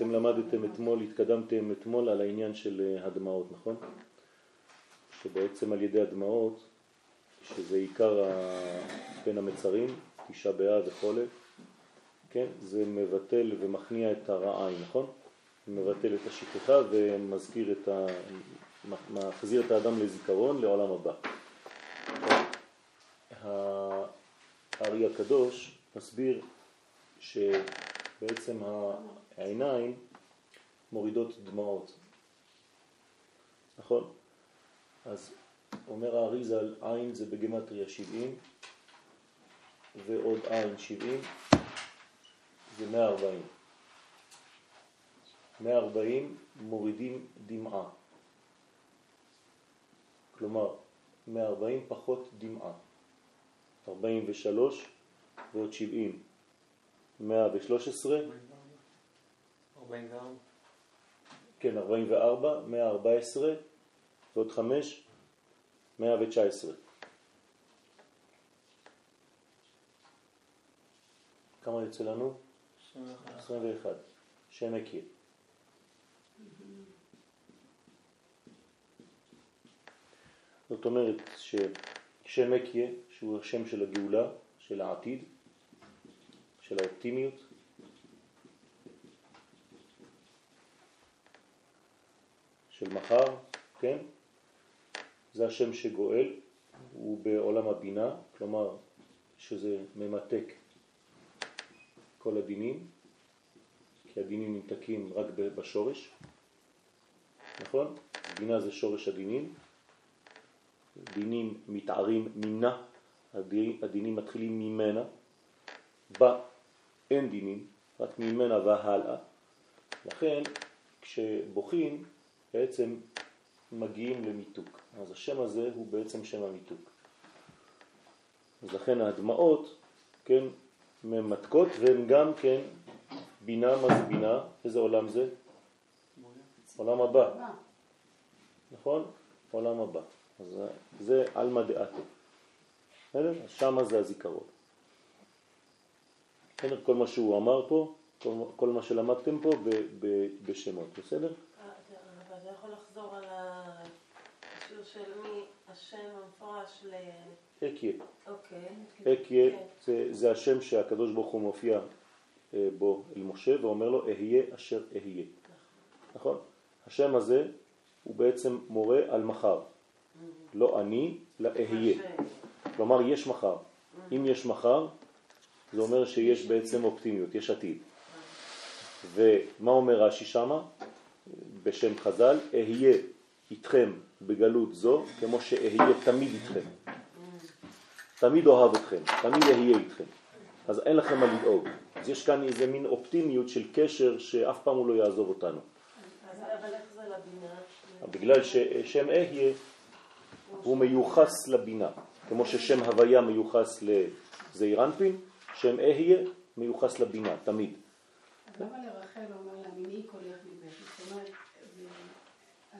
אתם למדתם אתמול, התקדמתם אתמול על העניין של אה, הדמעות, נכון? שבעצם על ידי הדמעות, שזה עיקר בין המצרים, תשעה באב וחולף, כן? זה מבטל ומכניע את הרע עין, נכון? מבטל את השכחה ומזכיר את ה... מחזיר את האדם לזיכרון לעולם הבא. הארי הקדוש מסביר שבעצם העיניים מורידות דמעות, נכון? אז אומר האריזל, עין זה בגמטריה 70 ועוד עין 70 זה 140. 140 מורידים דמעה. כלומר, 140 פחות דמעה. 43 ועוד 70. 113. 44. כן, 44, 114 ועוד 5, 119. כמה יוצא לנו? 21. שם הכיר. זאת אומרת ששם אקיה, שהוא השם של הגאולה, של העתיד, של האופטימיות, מחר, כן? זה השם שגואל, הוא בעולם הבינה, כלומר שזה ממתק כל הדינים, כי הדינים נמתקים רק בשורש, נכון? בינה זה שורש הדינים, דינים מתארים ממנה, הדינים מתחילים ממנה, בה אין דינים, רק ממנה והלאה. לכן כשבוכים בעצם מגיעים למיתוק. אז השם הזה הוא בעצם שם המיתוק. אז לכן הדמעות, כן, ממתקות והן גם כן בינה, מה זה בינה? איזה עולם זה? עולם הבא. נכון? עולם הבא. אז זה אלמא דעתו. בסדר? שמה זה הזיכרון. בסדר? כל מה שהוא אמר פה, כל, כל מה שלמדתם פה בשמות, בסדר? יכול לחזור על השיר של מי, השם המפורש ל... אקיה. אוקיי. אקיה זה, זה השם שהקדוש ברוך הוא מופיע אה, בו אל משה ואומר לו אהיה אשר אהיה. נכון? השם הזה הוא בעצם מורה על מחר. לא אני, אלא אהיה. כלומר, יש מחר. אם יש מחר, זה אומר שיש בעצם אופטימיות, יש עתיד. ומה אומר רש"י שמה? בשם חז"ל, אהיה איתכם בגלות זו, כמו שאהיה תמיד איתכם. תמיד אוהב אתכם, תמיד אהיה איתכם. אז אין לכם מה לדאוג. אז יש כאן איזה מין אופטימיות של קשר שאף פעם הוא לא יעזוב אותנו. בגלל ששם אהיה הוא מיוחס לבינה, כמו ששם הוויה מיוחס לזעירנפין, שם אהיה מיוחס לבינה, תמיד. למה לרחל אומר לה, מיני קולך מבכי? זאת אומרת, אז למה הוא רוצה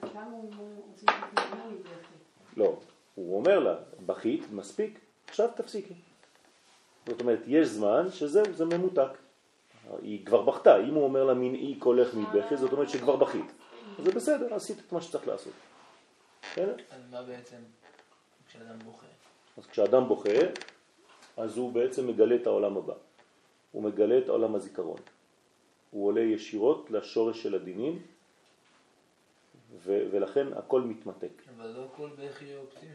שתתמנה מבכי? לא, הוא אומר לה, בכית, מספיק, עכשיו תפסיקי. זאת אומרת, יש זמן שזהו, זה ממותק. היא כבר בכתה, אם הוא אומר לה מנעי קולך מבכי, זאת אומרת שכבר בכית. זה בסדר, עשית את מה שצריך לעשות. בסדר? אז מה בעצם כשאדם בוכה? אז כשאדם בוכה, אז הוא בעצם מגלה את העולם הבא. הוא מגלה את עולם הזיכרון. הוא עולה ישירות לשורש של הדינים, ולכן הכל מתמתק. אבל לא כל בכי אופטימי.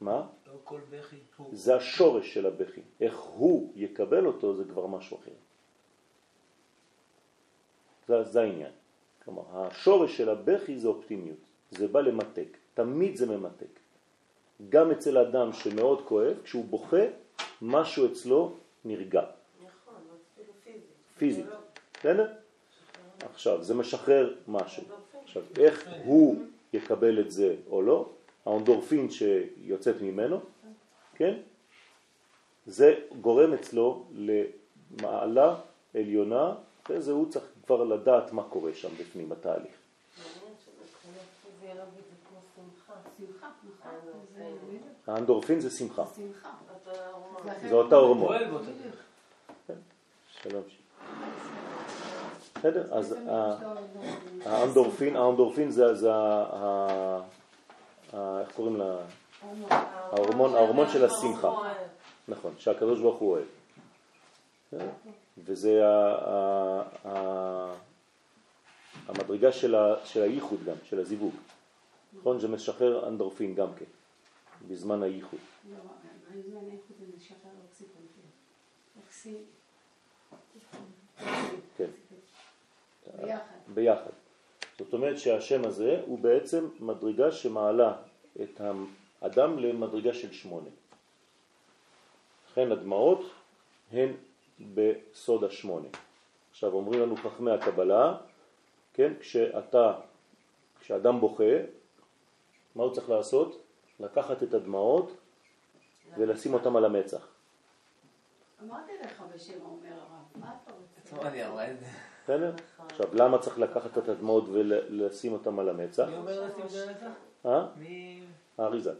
מה? לא כל בכי הוא... זה השורש של הבכי. איך הוא יקבל אותו זה כבר משהו אחר. זה, זה העניין. כלומר, השורש של הבכי זה אופטימיות. זה בא למתק. תמיד זה ממתק. גם אצל אדם שמאוד כואב, כשהוא בוכה, משהו אצלו נרגע. נכון, אפילו פיזית. פיזית. בסדר? עכשיו, זה משחרר משהו. עכשיו, איך הוא יקבל את זה או לא, האונדורפין שיוצאת ממנו, כן? זה גורם אצלו למעלה עליונה, וזה הוא צריך כבר לדעת מה קורה שם בפנים בתהליך. האנדורפין זה שמחה. זה אותה הורמון. באותה שלום. בסדר? אז האנדורפין, האנדורפין זה, ה- איך קוראים לה? הורמון. ההורמון- ההורמון של השמחה. נכון, שהקדוש ברוך הוא אוהב. וזה המדרגה של הייחוד גם, של הזיווג. נכון? זה משחרר אנדורפין גם כן, בזמן הייחוד. לא, בזמן האיכות זה משחרר אוקסיטוצין. אוקסי... כן. ביחד. ביחד. זאת אומרת שהשם הזה הוא בעצם מדרגה שמעלה את האדם למדרגה של שמונה. לכן הדמעות הן בסוד השמונה. עכשיו אומרים לנו חכמי הקבלה, כן, כשאתה, כשאדם בוכה, מה הוא צריך לעשות? לקחת את הדמעות ולשים אותם על המצח. אמרתי לך בשם אומר הרב, מה אתה רוצה? עצמה אני אמרה את זה. בסדר? עכשיו, למה צריך לקחת את הדמעות ולשים אותם על המצח? מי אומר לשים את זה לנצח? אה? מי... האריזה.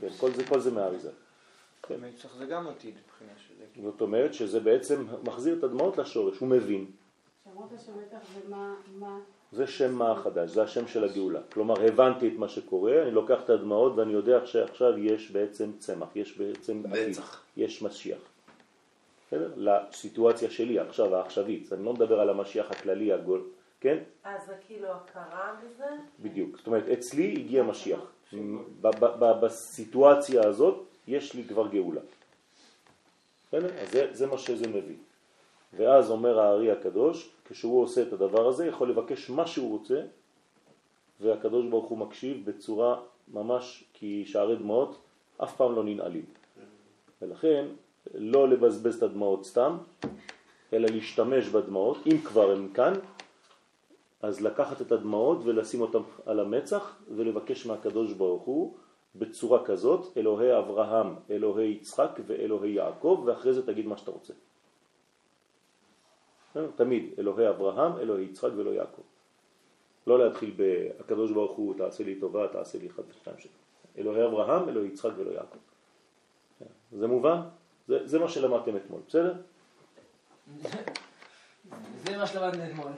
כן, כל זה, כל זה מהאריזה. מצח זה גם עתיד מבחינה של זה. זאת אומרת שזה בעצם מחזיר את הדמעות לשורש, הוא מבין. זה שם מה החדש, זה השם של הגאולה. כלומר, הבנתי את מה שקורה, אני לוקח את הדמעות ואני יודע שעכשיו יש בעצם צמח, יש בעצם עתיד. יש משיח. בסדר? לסיטואציה שלי עכשיו, העכשווית. אני לא מדבר על המשיח הכללי, הגול, כן? אז זה כאילו הכרה בזה? בדיוק. זאת אומרת, אצלי הגיע משיח. ב- ב- ב- בסיטואציה הזאת יש לי כבר גאולה. בסדר? אז זה, זה מה שזה מביא. ואז אומר הארי הקדוש, כשהוא עושה את הדבר הזה, יכול לבקש מה שהוא רוצה, והקדוש ברוך הוא מקשיב בצורה ממש, כי שערי דמעות אף פעם לא ננעלים. ולכן, לא לבזבז את הדמעות סתם, אלא להשתמש בדמעות, אם כבר הם כאן, אז לקחת את הדמעות ולשים אותם על המצח ולבקש מהקדוש ברוך הוא בצורה כזאת, אלוהי אברהם, אלוהי יצחק ואלוהי יעקב, ואחרי זה תגיד מה שאתה רוצה. תמיד, אלוהי אברהם, אלוהי יצחק ואלוהי יעקב. לא להתחיל ב"הקדוש ברוך הוא תעשה לי טובה, תעשה לי אחד ושתיים שלך. אלוהי אברהם, אלוהי יצחק ואלוהי יעקב. זה מובן? זה, זה מה שלמדתם אתמול, בסדר? זה מה שלמדנו אתמול.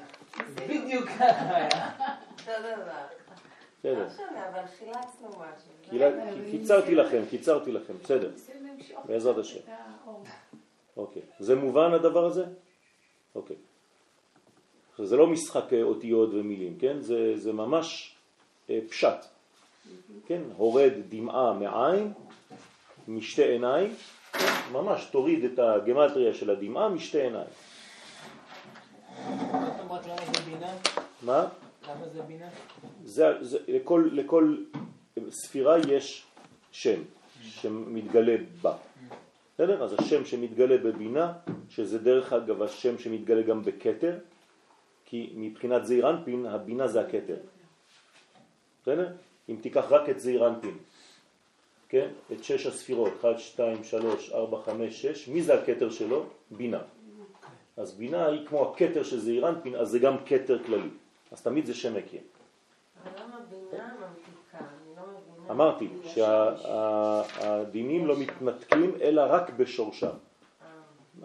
בדיוק ככה היה. בסדר. לא אבל חילצנו משהו. קיצרתי לכם, קיצרתי לכם, בסדר. בעזרת השם. האור. אוקיי. זה מובן הדבר הזה? אוקיי. זה לא משחק אה, אותיות ומילים, כן? זה, זה ממש אה, פשט. כן? הורד דמעה מעין, משתי עיניים? ממש תוריד את הגמטריה של הדמעה משתי עיניים. מה? למה זה בינה? זה, זה, לכל, לכל ספירה יש שם שמתגלה בה. בסדר? אז השם שמתגלה בבינה, שזה דרך אגב השם שמתגלה גם בכתר, כי מבחינת זעיר אנפין, הבינה זה הכתר. בסדר? אם תיקח רק את זעיר אנפין, כן? את שש הספירות, 1, 2, 3, 4, 5, 6, מי זה הכתר שלו? בינה. אז בינה היא כמו הכתר של זעיר אנפין, אז זה גם כתר כללי. אז תמיד זה שם? אני לא מבינה. אמרתי שהדינים לא מתנתקים אלא רק בשורשם. אה,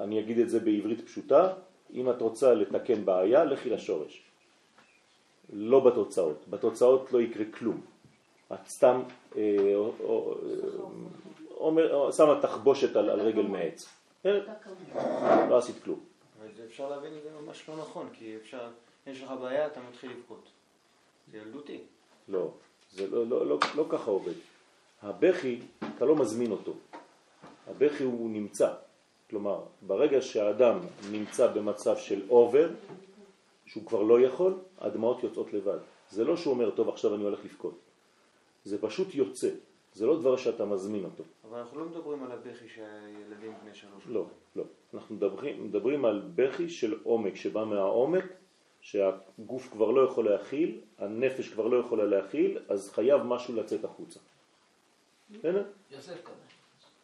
אני אגיד את זה בעברית פשוטה, אם את רוצה לתקן בעיה, לכי לשורש. לא בתוצאות. בתוצאות לא יקרה כלום. את סתם אה, אה, אומר, או, שמה תחבושת על, רגל מעץ. אה. לא עשית כלום. אפשר להבין את זה ממש לא נכון, כי אפשר, יש לך בעיה, אתה מתחיל לבכות. זה ילדותי. לא, זה לא, לא, לא, לא ככה עובד. הבכי, אתה לא מזמין אותו. הבכי הוא נמצא. כלומר, ברגע שהאדם נמצא במצב של אובר, שהוא כבר לא יכול, הדמעות יוצאות לבד. זה לא שהוא אומר, טוב, עכשיו אני הולך לבכות. זה פשוט יוצא. זה לא דבר שאתה מזמין אותו. אבל אנחנו לא מדברים על הבכי שהילדים בני שלוש. לא, לא. אנחנו מדברים, מדברים על בכי של עומק, שבא מהעומק, שהגוף כבר לא יכול להכיל, הנפש כבר לא יכולה להכיל, אז חייב משהו לצאת החוצה. בסדר? יוסף כזה.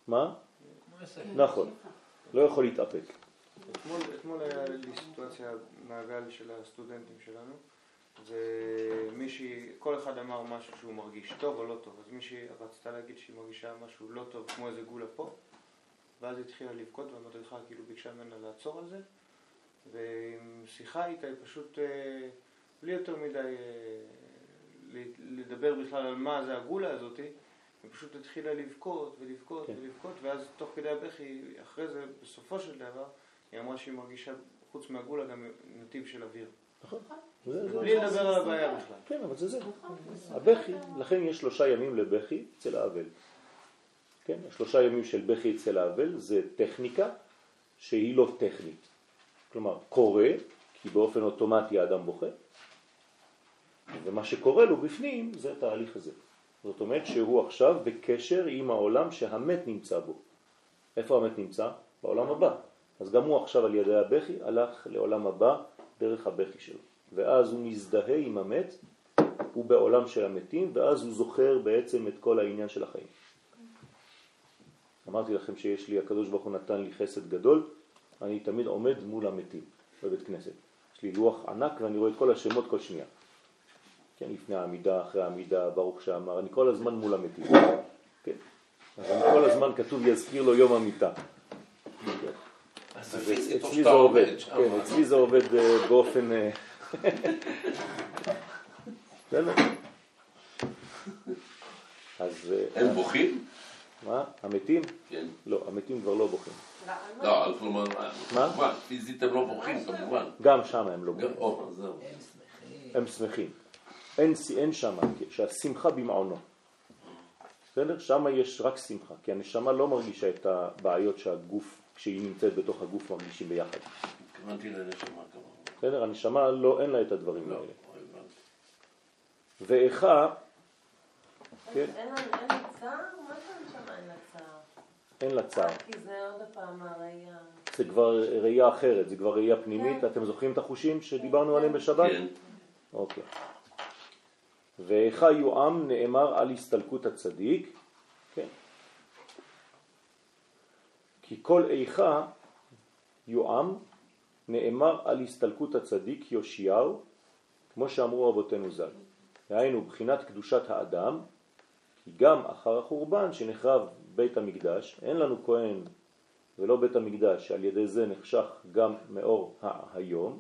מה? נכון. לא יכול להתאפק. אתמול, אתמול היה לי סיטואציה מהגל של הסטודנטים שלנו, ומישהי, כל אחד אמר משהו שהוא מרגיש טוב או לא טוב, אז מישהי רצתה להגיד שהיא מרגישה משהו לא טוב, כמו איזה גולה פה, ואז היא התחילה לבכות והמדריכה כאילו ביקשה ממנה לעצור על זה, ועם שיחה איתה היא פשוט, אה, בלי יותר מדי אה, לדבר בכלל על מה זה הגולה הזאתי, היא פשוט התחילה לבכות ולבכות כן. ולבכות, ואז תוך כדי הבכי, אחרי זה, בסופו של דבר, היא אמרה שהיא מרגישה, חוץ מהגולה, גם נתיב של אוויר. נכון. בלי לדבר על הבעיה בכלל. כן, אבל זה זה. הבכי, לכן יש שלושה ימים לבכי אצל האבל. כן, שלושה ימים של בכי אצל האבל זה טכניקה שהיא לא טכנית. כלומר, קורה, כי באופן אוטומטי האדם בוכה, ומה שקורה לו בפנים זה התהליך הזה. זאת אומרת שהוא עכשיו בקשר עם העולם שהמת נמצא בו. איפה המת נמצא? בעולם הבא. אז גם הוא עכשיו על ידי הבכי הלך לעולם הבא דרך הבכי שלו. ואז הוא מזדהה עם המת, הוא בעולם של המתים, ואז הוא זוכר בעצם את כל העניין של החיים. אמרתי לכם שיש לי, הקדוש ברוך הוא נתן לי חסד גדול, אני תמיד עומד מול המתים בבית כנסת. יש לי לוח ענק ואני רואה את כל השמות כל שנייה. כן, לפני העמידה, אחרי העמידה, ברוך שאמר, אני כל הזמן מול המתים. כן? אז אני כל הזמן כתוב יזכיר לו יום המיטה. אז או אצלי זה עובד. כן, אצלי זה עובד אה, באופן... אה, בסדר? אז אה, הם בוכים? מה? המתים? כן. לא, המתים כבר לא בוכים. לא, אז כלומר, מה? פיזית הם לא בוכים, כמובן. גם שם הם לא בוכים. הם שמחים. הם שמחים. אין, אין שם, שהשמחה במעונו. בסדר? שם יש רק שמחה, כי הנשמה לא מרגישה את הבעיות שהגוף, כשהיא נמצאת בתוך הגוף, מרגישים ביחד. התכוונתי לנשמה כמובן. בסדר? הנשמה לא, אין לה את הדברים לא, האלה. ואיכה, כן, אין לה אין לה צער? מה זה שם אין לה צער? אין לה צער. אה, כי זה עוד פעם הראייה. זה כבר ראייה אחרת, זה כבר ראייה פנימית. כן. אתם זוכרים את החושים שדיברנו עליהם בשבת? כן. אוקיי. ואיכה יועם נאמר על הסתלקות הצדיק, כן? כי כל איכה יועם נאמר על הסתלקות הצדיק יאשיהו, כמו שאמרו רבותינו ז"ל. דהיינו, בחינת קדושת האדם, כי גם אחר החורבן שנחרב בית המקדש, אין לנו כהן ולא בית המקדש, שעל ידי זה נחשך גם מאור היום,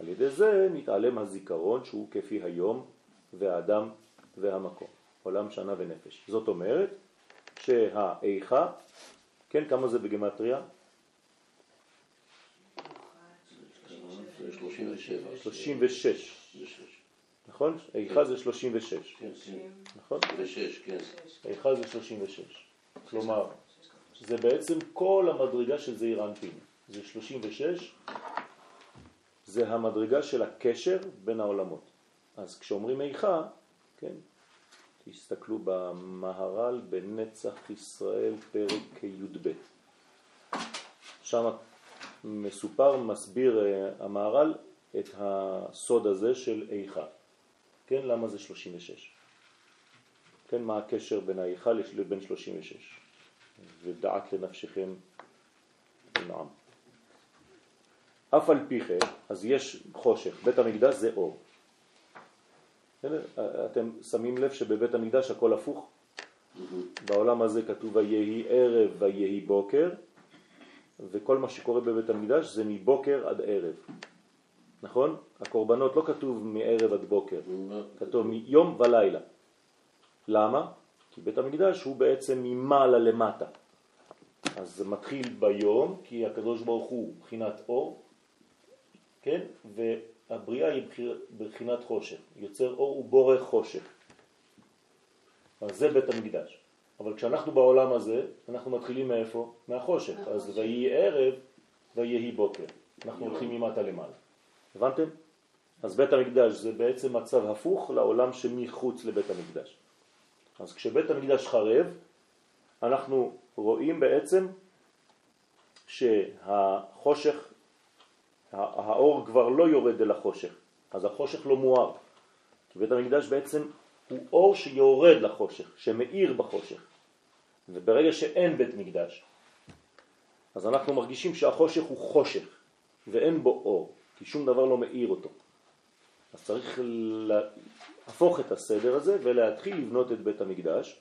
על ידי זה מתעלם הזיכרון שהוא כפי היום והאדם והמקום, עולם שנה ונפש. זאת אומרת שהאיכה, כן, כמה זה בגמטריה? זה 37. 36, זה שש. נכון? איכה זה 36, כן, כן. נכון? ושש, כן. איכה זה 36. כלומר, זה בעצם כל המדרגה של זעיר אנפין. זה 36, זה המדרגה של הקשר בין העולמות. אז כשאומרים איכה, כן, תסתכלו במהר"ל בנצח ישראל פרק י"ב. שם מסופר, מסביר אה, המהר"ל את הסוד הזה של איכה. כן, למה זה 36? כן, מה הקשר בין האיכה לבין 36? ודעת לנפשכם נעם. אף על פי כן, אז יש חושך, בית המקדש זה אור. אתם שמים לב שבבית המקדש הכל הפוך? בעולם הזה כתוב ויהי ערב ויהי בוקר, וכל מה שקורה בבית המקדש זה מבוקר עד ערב. נכון? הקורבנות לא כתוב מערב עד בוקר, כתוב מיום ולילה. למה? כי בית המקדש הוא בעצם ממעלה למטה. אז זה מתחיל ביום, כי הקדוש ברוך הוא בחינת אור, כן? והבריאה היא בחינת חושך. יוצר אור ובורא חושך. אז זה בית המקדש. אבל כשאנחנו בעולם הזה, אנחנו מתחילים מאיפה? מהחושך. אז ויהי ערב ויהי בוקר. אנחנו הולכים ממטה למעלה. הבנתם? אז בית המקדש זה בעצם מצב הפוך לעולם שמחוץ לבית המקדש. אז כשבית המקדש חרב, אנחנו רואים בעצם שהחושך, הא- האור כבר לא יורד אל החושך, אז החושך לא מואר. כי בית המקדש בעצם הוא אור שיורד לחושך, שמאיר בחושך. וברגע שאין בית מקדש, אז אנחנו מרגישים שהחושך הוא חושך, ואין בו אור, כי שום דבר לא מאיר אותו. אז צריך להפוך את הסדר הזה ולהתחיל לבנות את בית המקדש,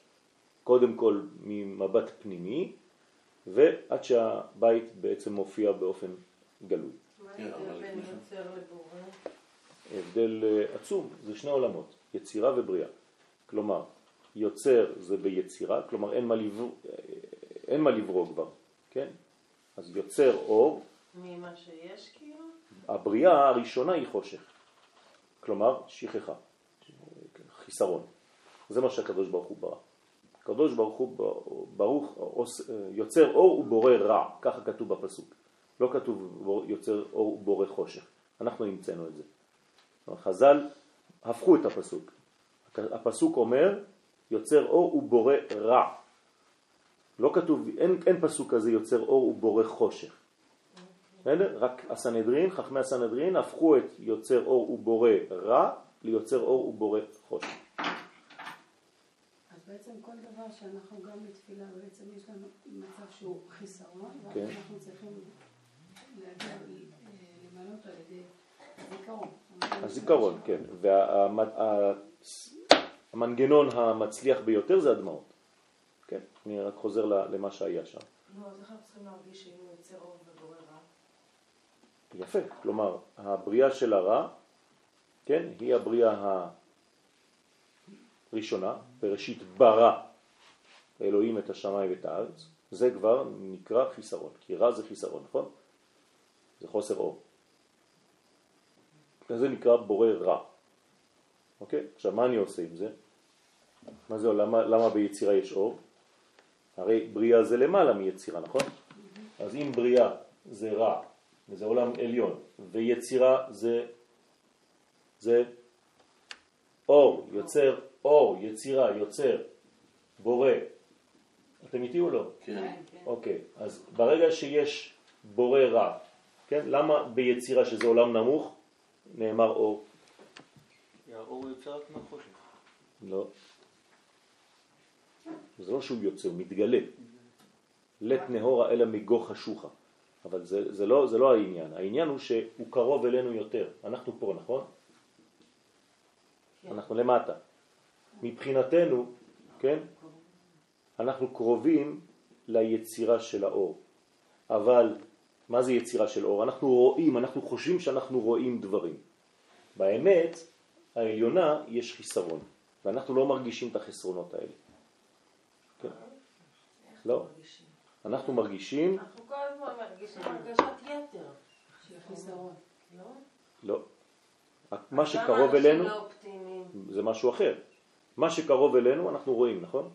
קודם כל ממבט פנימי, ועד שהבית בעצם מופיע באופן גלוי. מה כן, ההבדל אבל בין כן. יוצר לבורא? הבדל אה, עצום, זה שני עולמות, יצירה ובריאה. כלומר, יוצר זה ביצירה, כלומר אין מה, לברוא, אין מה לברוא כבר, כן? אז יוצר אור, ממה שיש כאילו? הבריאה הראשונה היא חושך, כלומר שכחה, חיסרון. זה מה שהקדוש ברוך הוא ברא. הקדוש ברוך הוא ברוך יוצר אור ובורא רע, ככה כתוב בפסוק. לא כתוב יוצר אור ובורא חושך, אנחנו המצאנו את זה. חז"ל הפכו את הפסוק. הפסוק אומר יוצר אור ובורא רע. לא כתוב, אין, אין פסוק כזה יוצר אור ובורא חושך. בסדר? רק הסנהדרין, חכמי הסנהדרין הפכו את יוצר אור ובורא רע ליוצר אור ובורא חושך. אז בעצם כל דבר שאנחנו גם בתפילה, בעצם יש לנו מצב שהוא חיסרון, ואז כן. אנחנו צריכים להגיע, למלא אותו על ידי הזיכרון. הזיכרון, כן. והמנגנון המצליח ביותר זה הדמעות. כן, אני רק חוזר למה שהיה שם. נו, אז איך אנחנו צריכים להרגיש שאם הוא יוצר אור? יפה, כלומר, הבריאה של הרע, כן, היא הבריאה הראשונה, בראשית ברא אלוהים את השמיים ואת הארץ, זה כבר נקרא חיסרון, כי רע זה חיסרון, נכון? זה חוסר אור. זה נקרא בורא רע. אוקיי? עכשיו, מה אני עושה עם זה? מה זה, למה, למה ביצירה יש אור? הרי בריאה זה למעלה מיצירה, נכון? אז אם בריאה זה רע, וזה עולם עליון, ויצירה זה, זה אור, יוצר אור, יצירה, יוצר, בורא. אתם איתי או לא? כן. אוקיי, אז ברגע שיש בורא רע, כן? למה ביצירה שזה עולם נמוך נאמר אור? האור יוצר רק מהחושך. לא. זה לא שהוא יוצא, הוא מתגלה. לית נהורה אלא מגו חשוכה. אבל זה, זה, לא, זה לא העניין. העניין הוא שהוא קרוב אלינו יותר. אנחנו פה, נכון? כן. אנחנו למטה. מבחינתנו, כן? אנחנו קרובים ליצירה של האור. אבל מה זה יצירה של אור? אנחנו רואים, אנחנו חושבים שאנחנו רואים דברים. באמת, העליונה יש חיסרון, ואנחנו לא מרגישים את החסרונות האלה. כן. לא. אנחנו מרגישים, הרגשת יתר. חיסרון. לא? לא. מה שקרוב אלינו לא? זה משהו אחר. מה שקרוב אלינו אנחנו רואים, נכון?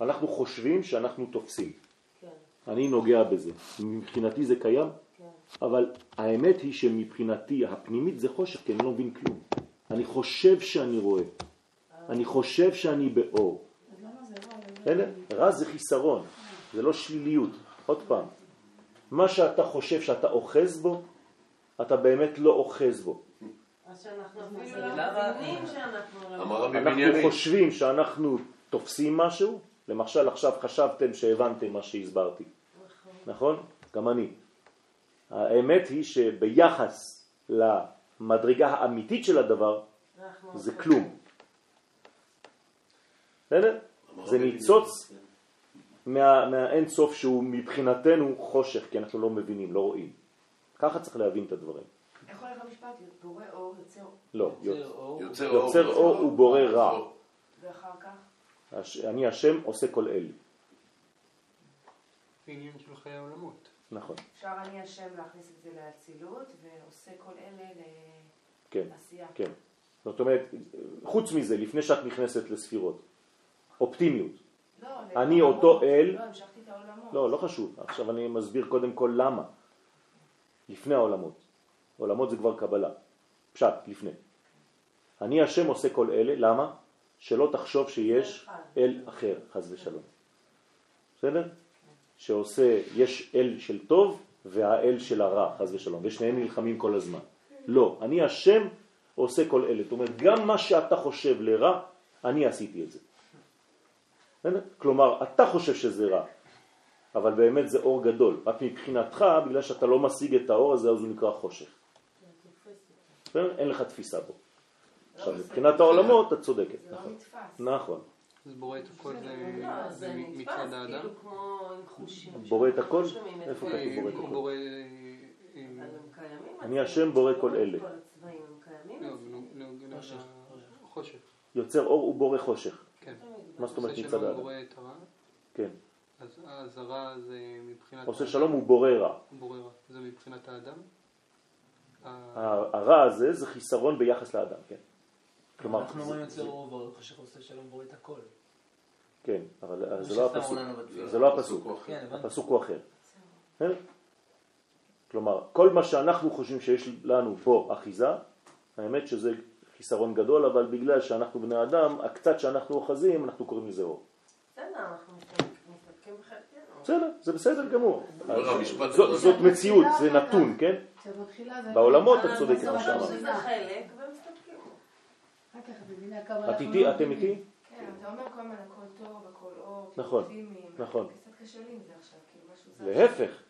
אנחנו חושבים שאנחנו תופסים. כן, אני נוגע בזה. מבחינתי זה קיים, כן. אבל האמת היא שמבחינתי הפנימית זה חושך, כי אני לא מבין כלום. אני חושב שאני רואה. אני חושב שאני באור. בסדר? רע זה חיסרון, זה לא שליליות. עוד פעם, מה שאתה חושב שאתה אוחז בו, אתה באמת לא אוחז בו. לא לא... אנחנו חושבים שאנחנו תופסים משהו, למשל עכשיו חשבתם שהבנתם מה שהסברתי, נכון. נכון? גם אני. האמת היא שביחס למדרגה האמיתית של הדבר, זה אחרי. כלום. בסדר? זה ניצוץ מה, מהאין סוף שהוא מבחינתנו חושך, כי אנחנו לא מבינים, לא רואים. ככה צריך להבין את הדברים. איך הולך המשפט? בורא אור יוצר, לא, יוצר אור. יוצר יוצר אור, אור ובורא רע. ואחר כך? הש- אני השם עושה כל אלה. עניין של חיי העולמות. נכון, אפשר אני השם להכניס את זה לאצילות, ועושה כל אלה כן, לעשייה. כן. זאת אומרת, חוץ מזה, לפני שאת נכנסת לספירות, אופטימיות. לא, אני לעולמות. אותו אל- לא, המשכתי את העולמות. לא, לא חשוב. עכשיו אני מסביר קודם כל למה. לפני העולמות. עולמות זה כבר קבלה. פשט, לפני. אני השם עושה כל אלה, למה? שלא תחשוב שיש אל אחר, חז ושלום. בסדר? שעושה, יש אל של טוב והאל של הרע, חז ושלום, ושניהם נלחמים כל הזמן. לא, אני השם עושה כל אלה. זאת אומרת, גם מה שאתה חושב לרע, אני עשיתי את זה. כלומר, אתה חושב שזה רע, אבל באמת זה אור גדול. רק מבחינתך, בגלל שאתה לא משיג את האור הזה, אז הוא נקרא חושך. אין לך תפיסה בו. עכשיו, מבחינת העולמות, את צודקת. זה לא נכון. נתפס. נכון. אז בורא את הכל זה לא, מצד האדם. כאילו. בורא את הכל? איפה כתוב בורא את. הכל? קיימים אני השם בורא כל אלה. לא, חושך. יוצר אור ובורא חושך. כן. מה זאת אומרת עושה מצד שלום האדם? בורא את הרע, כן. אז אז הרע זה מבחינת... עושה שלום הוא בורא רע. בורא רע. זה מבחינת האדם? ה- ה- הרע הזה זה חיסרון ביחס לאדם, כן. כלומר, אנחנו אומרים זה- יוצר אור ואור חושך עושה שלום בורא את הכל. כן, אבל זה לא הפסוק. זה לא הפסוק. כן. הפסוק הוא אחר. כן? כלומר, כל מה שאנחנו חושבים שיש לנו פה אחיזה, האמת שזה חיסרון גדול, אבל בגלל שאנחנו בני אדם, הקצת שאנחנו אוחזים, אנחנו קוראים לזה אור. בסדר, זה בסדר גמור. לא, זאת- מציאות, זה נתון, כן? בעולמות את צודקת מה שאמרת. את איתי? לא אתם. איתי? כן, אתה אומר כל הזמן הכל טוב, הכל אור, נכון. נכון. קצת קשה לי עם זה עכשיו, כאילו משהו זה... להפך,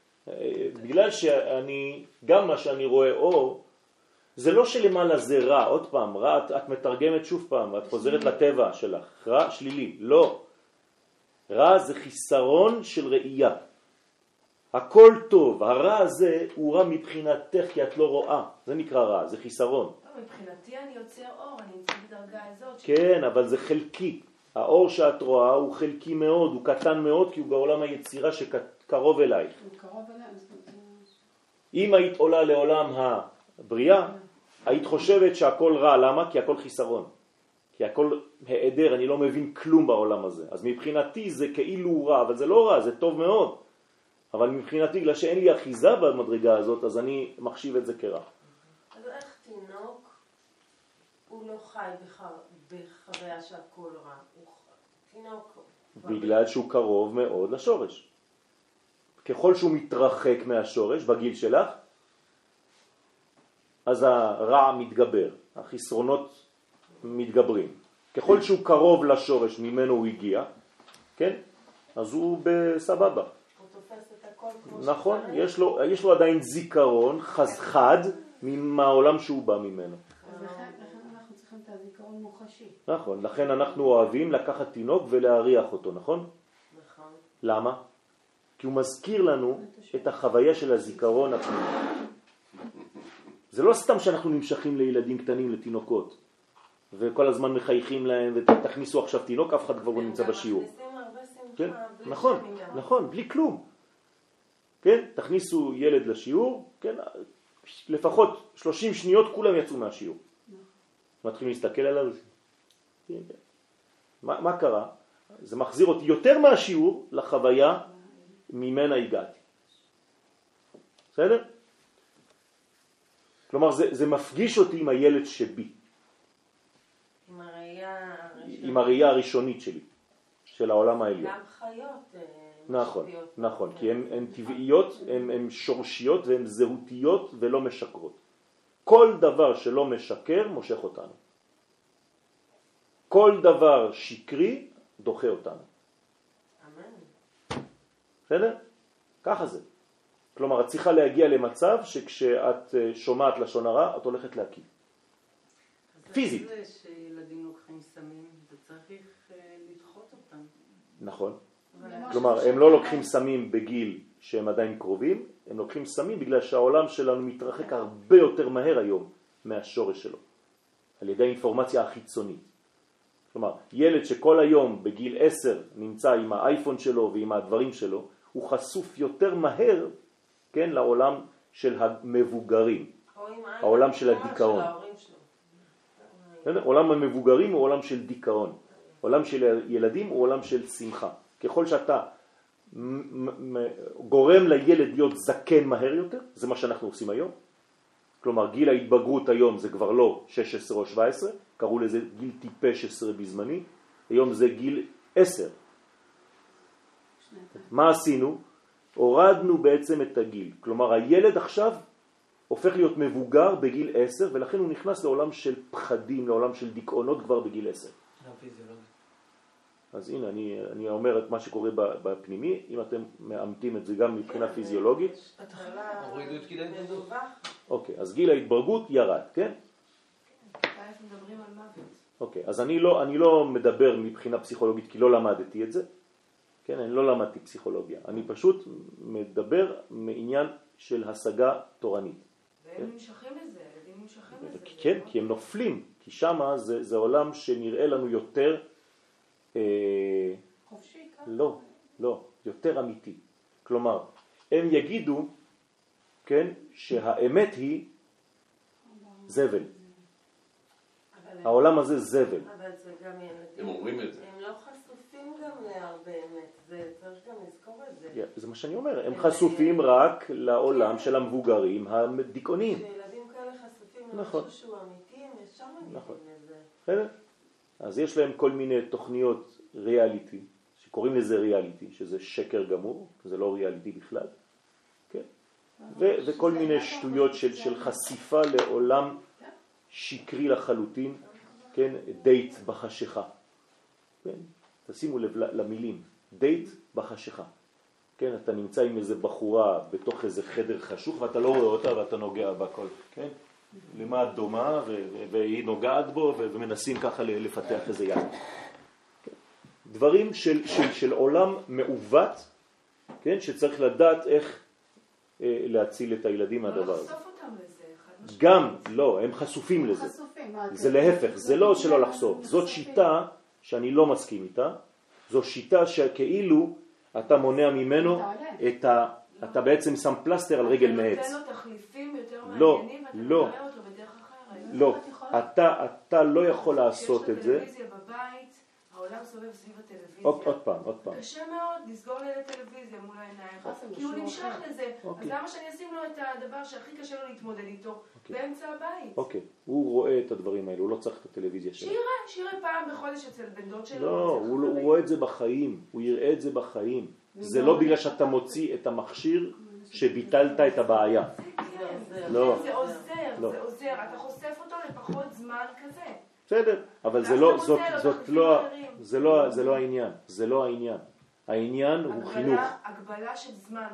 בגלל שאני, גם מה שאני רואה אור, זה לא שלמעלה זה רע, עוד פעם, רע את, את מתרגמת שוב פעם, את חוזרת לטבע שלך, רע שלילי, לא. רע זה חיסרון של ראייה. הכל טוב, הרע הזה הוא רע מבחינתך כי את לא רואה, זה נקרא רע, זה חיסרון. לא, מבחינתי אני יוצר אור, אני נמצאת בדרגה הזאת. כן, אבל זה חלקי. האור שאת רואה הוא חלקי מאוד, הוא קטן מאוד כי הוא בעולם היצירה שקרוב אלייך. הוא קרוב אליי, זאת אומרת, אם היית עולה לעולם הבריאה, היית חושבת שהכל רע, למה? כי הכל חיסרון. כי הכל העדר, אני לא מבין כלום בעולם הזה. אז מבחינתי זה כאילו רע, אבל זה לא רע, זה טוב מאוד. אבל מבחינתי, בגלל שאין לי אחיזה במדרגה הזאת, אז אני מחשיב את זה כרע. אז איך תינוק, הוא לא חי בחוויה שהכל רע. תינוק... בגלל שהוא קרוב מאוד לשורש. ככל שהוא מתרחק מהשורש בגיל שלך, אז הרע מתגבר, החסרונות מתגברים. ככל שהוא קרוב לשורש ממנו הוא הגיע, כן? אז הוא בסבבה. נכון. יש לו, יש לו עדיין זיכרון חז חד מהעולם שהוא בא ממנו. נכון, לכן אנחנו אוהבים לקחת תינוק ולהריח אותו, נכון? נכון. למה? כי הוא מזכיר לנו את החוויה של הזיכרון הפנימי. זה לא סתם שאנחנו נמשכים לילדים קטנים, לתינוקות, וכל הזמן מחייכים להם, ותכניסו עכשיו תינוק, אף אחד כבר לא נמצא גם בשיעור. כן, נכון. נכון, בלי כלום. כן, תכניסו ילד לשיעור, כן, לפחות 30 שניות כולם יצאו מהשיעור. מתחילים להסתכל עליו, כן, כן. מה, מה קרה? זה מחזיר אותי יותר מהשיעור לחוויה ממנה הגעתי. בסדר? כלומר, זה, זה מפגיש אותי עם הילד שבי, עם הראייה הראשונית. עם הראייה הראשונית שלי, של העולם העליון. גם חיות אה, נכון, משפיעות. נכון, כי הן הן טבעיות, הן הן שורשיות והן זהותיות ולא משקרות. כל דבר שלא משקר מושך אותנו. כל דבר שקרי דוחה אותנו. אמן. בסדר? ככה זה. כלומר, את צריכה להגיע למצב שכשאת אה, שומעת לשון הרע, את הולכת להקיא. פיזית. זה שילדים לוקחים סמים, זה צריך אה, לדחות אותם. נכון. כלומר, הם לא? לוקחים סמים בגיל שהם עדיין קרובים, הם לוקחים סמים בגלל שהעולם שלנו מתרחק הרבה יותר מהר היום מהשורש שלו, על ידי האינפורמציה החיצונית. כלומר, ילד שכל היום בגיל 10 נמצא עם האייפון שלו ועם הדברים שלו, הוא חשוף יותר מהר, כן, לעולם של המבוגרים. העולם של הדיכאון. עולם המבוגרים הוא עולם של דיכאון. עולם של ילדים הוא עולם של שמחה. ככל שאתה גורם לילד להיות זקן מהר יותר, זה מה שאנחנו עושים היום. כלומר, גיל ההתבגרות היום זה כבר לא 16 או 17, קראו לזה גיל טיפש 10 בזמני, היום זה גיל 10. מה עשינו? הורדנו בעצם את הגיל. כלומר, הילד עכשיו הופך להיות מבוגר בגיל 10, ולכן הוא נכנס לעולם של פחדים, לעולם של דיכאונות כבר בגיל 10. גם פיזיולוגי. אז הנה, אני, אני אומר את מה שקורה ב- בפנימי, אם אתם מאמתים את זה גם מבחינה פיזיולוגית, יש תקלה הורידו את גיל ההתבגרות. מדווח. אוקיי, אז גיל ההתברגות ירד, כן? ואז מדברים על מוות. אוקיי, אז אני לא, אני לא מדבר מבחינה פסיכולוגית כי לא למדתי את זה, כן, אני לא למדתי פסיכולוגיה, אני פשוט מדבר מעניין של השגה תורנית. והם נמשכים לזה, הילדים נמשכים לזה. כן, כי הם נופלים, כי שמה זה, זה עולם שנראה לנו יותר, אה, חופשי, ככה. לא, לא, יותר אמיתי. כלומר, הם יגידו, כן, שהאמת היא זבל. העולם הזה זבל. אבל זה גם ילדים. הם אומרים את זה. הם לא חשופים גם להרבה אמת. זה צריך גם לזכור את זה. זה מה שאני אומר, הם חשופים רק לעולם של המבוגרים הדיכאוניים. כשילדים כאלה חשופים נכון. למשהו שהוא אמיתי, הם ישר נכון. לזה. בסדר? אז יש להם כל מיני תוכניות ריאליטי, שקוראים לזה ריאליטי, שזה שקר גמור, זה לא ריאליטי בכלל, כן? ו- וכל מיני שטויות של, של חשיפה לעולם שקרי לחלוטין, כן? דייט בחשיכה, כן? תשימו לב למילים, דייט בחשיכה. כן, אתה נמצא עם איזה בחורה בתוך איזה חדר חשוך ואתה לא רואה אותה ואתה נוגע בכל, כן? למה את דומה והיא נוגעת בו ומנסים ככה לפתח איזה יד. כן. דברים של, של, של עולם מעוות, כן, שצריך לדעת איך אה, להציל את הילדים מהדבר הזה. גם, לא, הם חשופים לזה. חשופים. זה להפך, זה לא שלא לחשוף. זאת שיטה שאני לא מסכים איתה, זו שיטה שכאילו אתה מונע ממנו את ה... אתה בעצם שם פלסטר על רגל מעץ. אתה נותן לו תחליפים יותר לא, מעניינים, ואתה לא. מראה אותו בדרך אחרת. לא? אתה, אתה לא יכול לעשות את זה. טלוויזיה בבית, העולם סובב סביב הטלוויזיה. עוד, עוד פעם, עוד פעם. קשה מאוד לסגור לילד טלוויזיה מול העיניים, כי הוא נמשך. לזה. אוקיי. אז למה שאני אשים לו את הדבר שהכי קשה לו להתמודד איתו באמצע הבית? אוקיי, הוא רואה את הדברים האלו, הוא לא צריך את הטלוויזיה שלו. שיראה, שיראה פעם בחודש אצל בן דוד שלו. לא, הוא, לא- הוא. רואה את זה בחיים, הוא יראה את זה בחיים. זה לא בגלל שאתה מוציא את המכשיר שביטלת את הבעיה. כן, לא. זה עוזר, לא. זה עוזר. אתה חושף אותו לפחות זמן כזה. בסדר, אבל זה לא, אתה זאת, זאת לא. זה לא, זה לא העניין, זה לא העניין. העניין הוא חינוך. הגבלה של זמן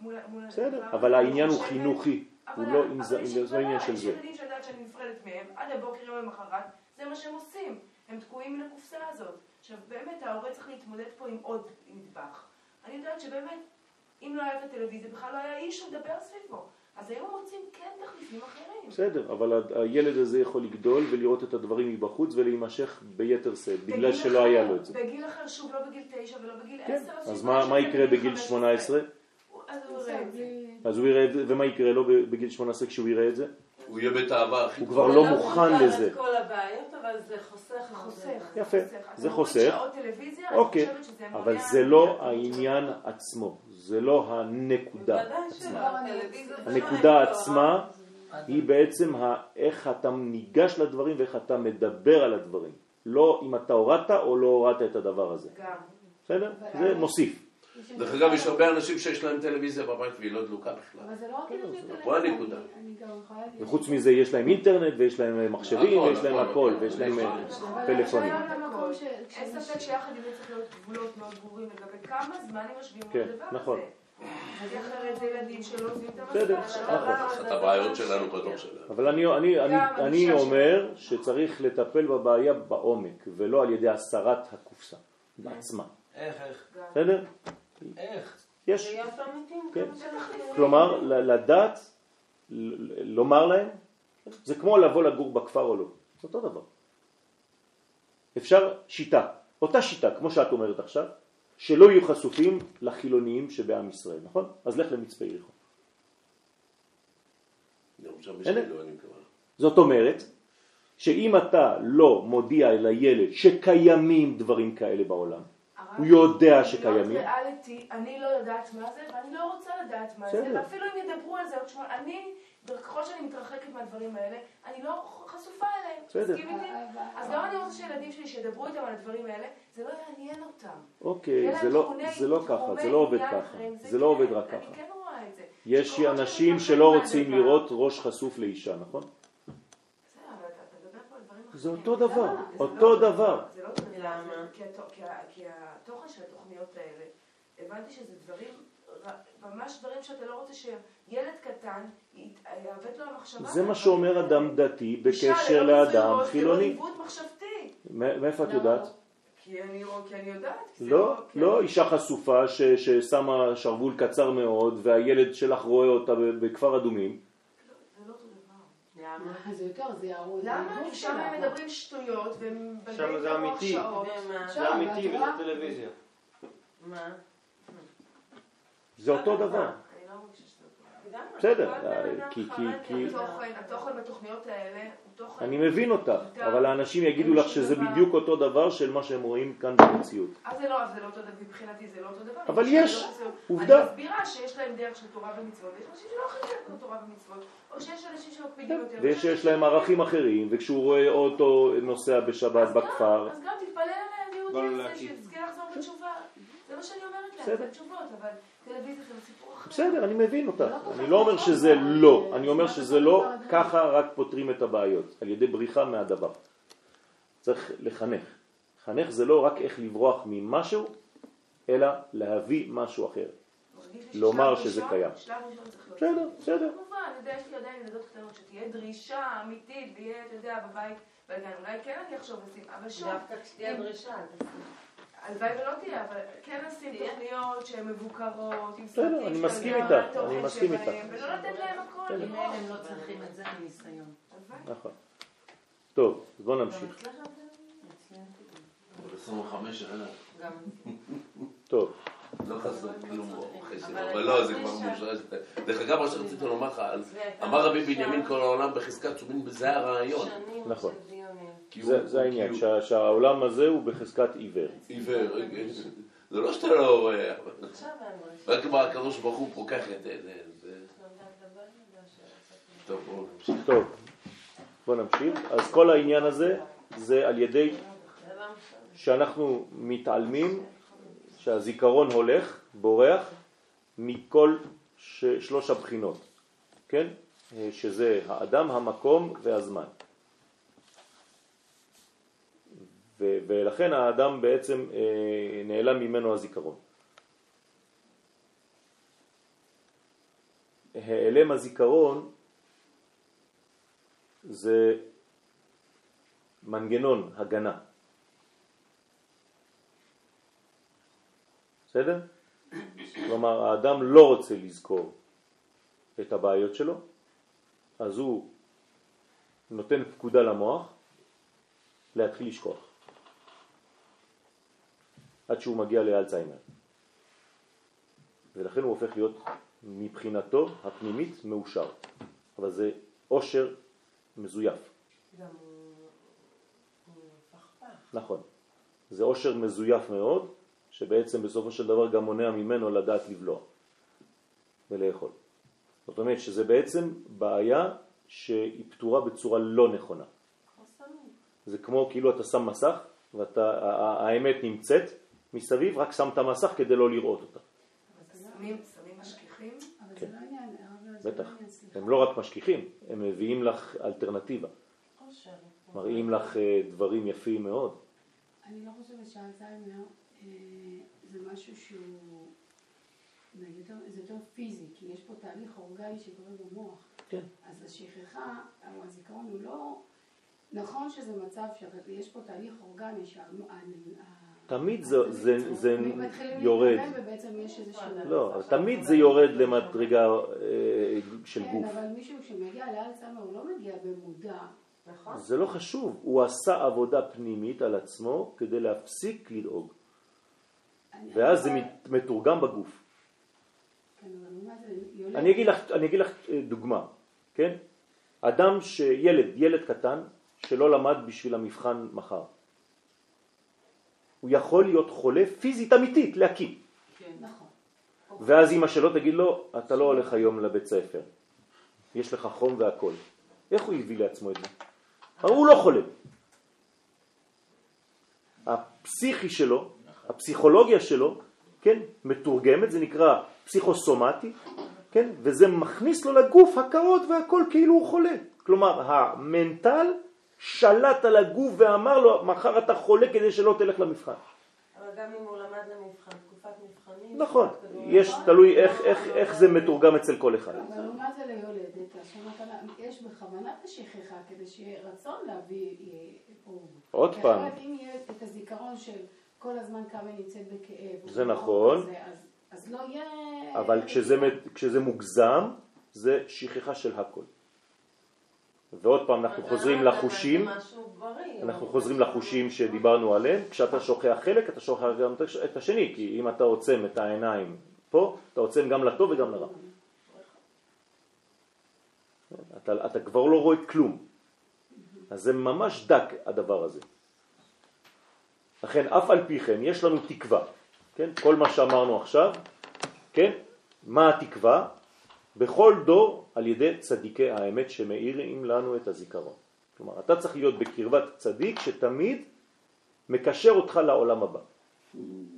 מול מול בסדר, הדבר, אבל העניין הוא חינוכי, אבל הוא לא, אבל אם זה יש לא עניין של יש זה. ילדים שאני יודעת שאני נפרדת מהם, עד הבוקר יום למחרת, זה מה שהם עושים. הם תקועים מן הקופסה הזאת. עכשיו, באמת, ההורה צריך להתמודד פה עם עוד נדבך. אני יודעת שבאמת, אם לא היה את הטלוויזיה, בכלל לא היה איש לדבר סביבו. אז היום מוצאים כן תחליפים אחרים. בסדר, אבל הילד הזה יכול לגדול ולראות את הדברים מבחוץ ולהימשך ביתר שאת, בגלל שלא היה לו את זה. בגיל אחר, שוב, לא בגיל תשע ולא בגיל כן, עשר. אז מה יקרה בגיל 15. 18? אז הוא יראה את זה. ומה יקרה לו בגיל 18 כשהוא יראה את זה? הוא יהיה בתאווה הכי הוא כבר. לא מוכן לזה. את כל הבעיות, אבל זה חוסך. חוסך. יפה, זה חוסך. אוקיי, אבל זה לא העניין עצמו, זה לא הנקודה עצמה. לא הנקודה עצמה היא בעצם איך אתה ניגש לדברים ואיך אתה מדבר על הדברים. לא אם אתה הורדת או לא הורדת את הדבר הזה. גם. בסדר? זה מוסיף. דרך אגב, יש הרבה אנשים שיש להם טלוויזיה בבית והיא לא דלוקה בכלל. אבל זה לא רק טלוויזיה, פה הנקודה. וחוץ מזה יש להם אינטרנט ויש להם אה, מחשבים נכון, ויש להם נכון, הכל נכון. ויש להם אה. פלאפונים. אבל עכשיו למקום ש- אין ספק שיחד עם זה צריך להיות גבולות מאוד ברורים לגבי כמה זמן הם יושבים כן, על הדבר הזה. נכון. כי אחרת זה ילדים שלא עוזבים את בסדר. נכון. אחת הבעיות שלנו בדור שלנו. אבל אני, אני, אני, גם אני הגישה אומר שצריך לטפל בבעיה בעומק ולא על ידי הסרת הקופסה בעצמה. איך, איך? בסדר? איך? יש. כן. כלומר, לדעת, לומר להם, זה כמו לבוא לגור בכפר או לא. זה אותו דבר. אפשר שיטה, אותה שיטה, כמו שאת אומרת עכשיו, שלא יהיו חשופים לחילוניים שבעם ישראל, נכון? אז לך למצפה יריחו. זאת אומרת, שאם אתה לא מודיע לילד שקיימים דברים כאלה בעולם, הוא יודע להיות שקיימים, ריאליטי, אני לא יודעת מה זה, ואני לא רוצה לדעת מה זה. ואפילו אם ידברו על זה עוד שמונה, אני, ככל שאני מתרחקת מהדברים האלה, אני לא חשופה אליהם. בסדר. איתי? אז גם אני רוצה שילדים שלי שידברו איתם על הדברים האלה, זה לא יעניין אותם. אוקיי, זה לא, לא ככה, זה לא עובד ככה, זה לא כן, עובד רק ככה. אני כן רואה את זה. יש אנשים שלא רוצים לראות ראש חשוף לאישה, נכון? זה. אותו דבר, למה? זה אותו לא אותו דבר. לא. למה? כי התוכן של התוכניות האלה, הבנתי שזה דברים, ממש דברים שאתה לא רוצה שילד קטן יעוות לו המחשבה. זה מה שאומר אדם. דתי בקשר לאדם מצויות, זה לא חילוני. עיוות מחשבתי. מאיפה את למה יודעת? כי אני כי אני יודעת. כי זה לא, כי לא אישה חשופה ש- ששמה שרוול קצר מאוד והילד שלך רואה אותה בכפר אדומים. לא למה? זה יותר, זה יערות. למה? כי שם הם מדברים שטויות והם שם זה אמיתי. שעות. זה אמיתי וזה טלוויזיה. מה? זה אותו דבר. בסדר, אדם כי-. התוכן, בתוכניות האלה הוא תוכן... אני מבין אותך, אבל האנשים יגידו לך שזה בדיוק אותו דבר של מה שהם רואים כאן במציאות. אז זה לא, אז זה לא אותו דבר, מבחינתי זה לא אותו דבר. אבל אני יש, לא- עובדה. אני מסבירה שיש להם דרך של תורה ומצוות, ויש אנשים שלא אוכלים דרך תורה ומצוות, או שיש אנשים שמקפידים יותר. ויש שיש להם ערכים אחרים, וכשהוא רואה אוטו נוסע בשבת בכפר, אז גם תתפלל עליהם בא לו יהודי הזה, להקים. שיזכה לחזור בתשובה. זה מה שאני אומרת להם. זה תשובות, אבל בסדר, אני מבין אותך. לא אני לא אומר נכון, שזה לא, אני אומר זה שזה לא לא. ככה רק פותרים את הבעיות, על ידי בריחה מהדבר. צריך לחנך. חנך זה לא רק איך לברוח ממשהו, אלא להביא משהו אחר. לומר שזה קיים. בסדר, בסדר. כמובן, אני יודע, יש לי עדיין ילדות קטנות, שתהיה דרישה אמיתית, ויהיה, אתה יודע, בבית, אולי כן אני אחשוב לשים, אבל שוב, דווקא כשתהיה דרישה. הלוואי ולא תהיה, אבל כן לשים תהיה. תוכניות שהן מבוקרות, עם סרטים אני מסכים איתך, אני מסכים שלהם, איתך. ולא לתת להם הכל. ממילא הם לא צריכים את זה מניסיון. נכון. טוב, אז בואו נמשיך. אצלך זה? אצלנו אבל 25 שנה, גם טוב, לא חסר כלום חסר, אבל לא, זה כבר. מאושר. דרך אגב, מה שרציתי לומר לך, אמר רבי בנימין כל העולם בחזקת צומין, וזה הרעיון. נכון. זה זה העניין, כי הוא שה- שהעולם הזה הוא בחזקת עיוור. עיוור, זה לא שאתה לא רואה. רק מה הקדוש ברוך הוא פוקח את זה. זה- זה-. טוב, בואו נמשיך. טוב, בואו נמשיך. אז כל העניין הזה זה על ידי זה. שאנחנו מתעלמים, שהזיכרון הולך, בורח, מכל שלוש הבחינות, כן? אה, שזה האדם, המקום והזמן. ו- ולכן האדם בעצם אה, נעלם ממנו הזיכרון. העלם הזיכרון זה מנגנון הגנה. בסדר? כלומר, האדם לא רוצה לזכור את הבעיות שלו, אז הוא נותן פקודה למוח להתחיל לשכוח. עד שהוא מגיע לאלצהיימר. ולכן הוא הופך להיות מבחינתו הפנימית מאושר. אבל זה עושר מזויף. גם הוא הוא פכפך. נכון. זה עושר מזויף מאוד, שבעצם בסופו של דבר גם מונע ממנו לדעת לבלוע ולאכול. זאת אומרת שזה בעצם בעיה שהיא פתורה בצורה לא נכונה. זה כמו כאילו אתה שם מסך והאמת נמצאת מסביב, רק שם את המסך כדי לא לראות אותה. שמים שמים משגיחים, אבל כן. זה לא עניין, הרב, זה לא בטח. הם לא רק משכיחים, הם מביאים לך אלטרנטיבה. מראים לך אה, דברים יפים מאוד. אני לא חושבת שאלצהיימר אה, זה משהו שהוא נגיד, יותר- זה יותר פיזי, כי יש פה תהליך אורגני שקורה במוח. כן. אז השכחה, או הזיכרון הוא לא... נכון שזה מצב שיש פה תהליך אורגני שה... תמיד זה- זה- זה מתחילים יורד. להתקדם ובעצם יש איזשהו... לא, אבל תמיד זה יורד למדרגה אה, של כן, גוף. אבל מישהו שמגיע לאלצהיימר הוא לא מגיע במודע. נכון? זה לא חשוב, הוא עשה עבודה פנימית על עצמו כדי להפסיק לדאוג, ואז זה מתורגם בגוף. כן, זה? אני אגיד לך, אני אגיד לך אה, דוגמה, כן? אדם שילד, ילד קטן, שלא למד בשביל המבחן מחר. הוא יכול להיות חולה פיזית אמיתית, להקיא. כן. נכון. ואז אמא שלו תגיד לו, אתה לא הולך היום לבית ספר. יש לך חום והכל. איך הוא הביא לעצמו את זה? הרי הוא לא חולה. הפסיכי שלו, הפסיכולוגיה שלו, כן, מתורגמת, זה נקרא פסיכוסומטי, כן, וזה מכניס לו לגוף הקרות והכל כאילו הוא חולה. כלומר, המנטל שלט על הגוף ואמר לו, מחר אתה חולה כדי שלא תלך למבחן. אבל גם אם הוא למד למבחן, תקופת מבחנים... נכון, יש, תלוי איך, איך, איך זה מתורגם אצל כל אחד. אבל לעומת זה ליולדת, יש בכוונת השכחה כדי שיהיה רצון להביא אה. עוד כי פעם, אחרת אם יהיה את הזיכרון של כל הזמן כמה היא נמצאת בכאב. זה נכון. אז, לא יהיה... אבל כשזה מוגזם, זה שכחה של הכל. ועוד פעם אנחנו חוזרים? לחושים. אנחנו חוזרים לחושים שדיברנו עליהם, כשאתה שוכח חלק אתה שוכח גם את השני, כי אם אתה עוצם את העיניים פה, אתה עוצם גם לטוב וגם לרע. אתה, אתה כבר לא רואה כלום. אז זה ממש דק הדבר הזה. לכן אף על פי כן יש לנו תקווה, כן? כל מה שאמרנו עכשיו, כן? מה התקווה? בכל דור על ידי צדיקי האמת שמאירים לנו את הזיכרון. כלומר, אתה צריך להיות בקרבת צדיק שתמיד מקשר אותך לעולם הבא.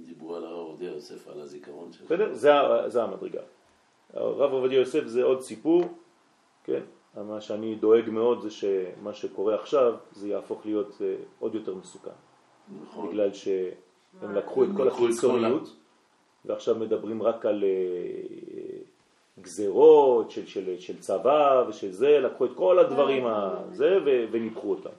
דיברו על הרב עובדיה יוסף, על הזיכרון שלו. בסדר? זה, זה המדרגה. הרב עובדיה יוסף זה עוד סיפור, כן? מה שאני דואג מאוד זה שמה שקורה עכשיו זה יהפוך להיות אה, עוד יותר מסוכן. נכון. בגלל שהם לקחו את כל החיצוניות ועכשיו מדברים רק על אה, גזרות של, של, של צבא ושל זה, לקחו את כל הדברים הזה ו- וניפחו אותם.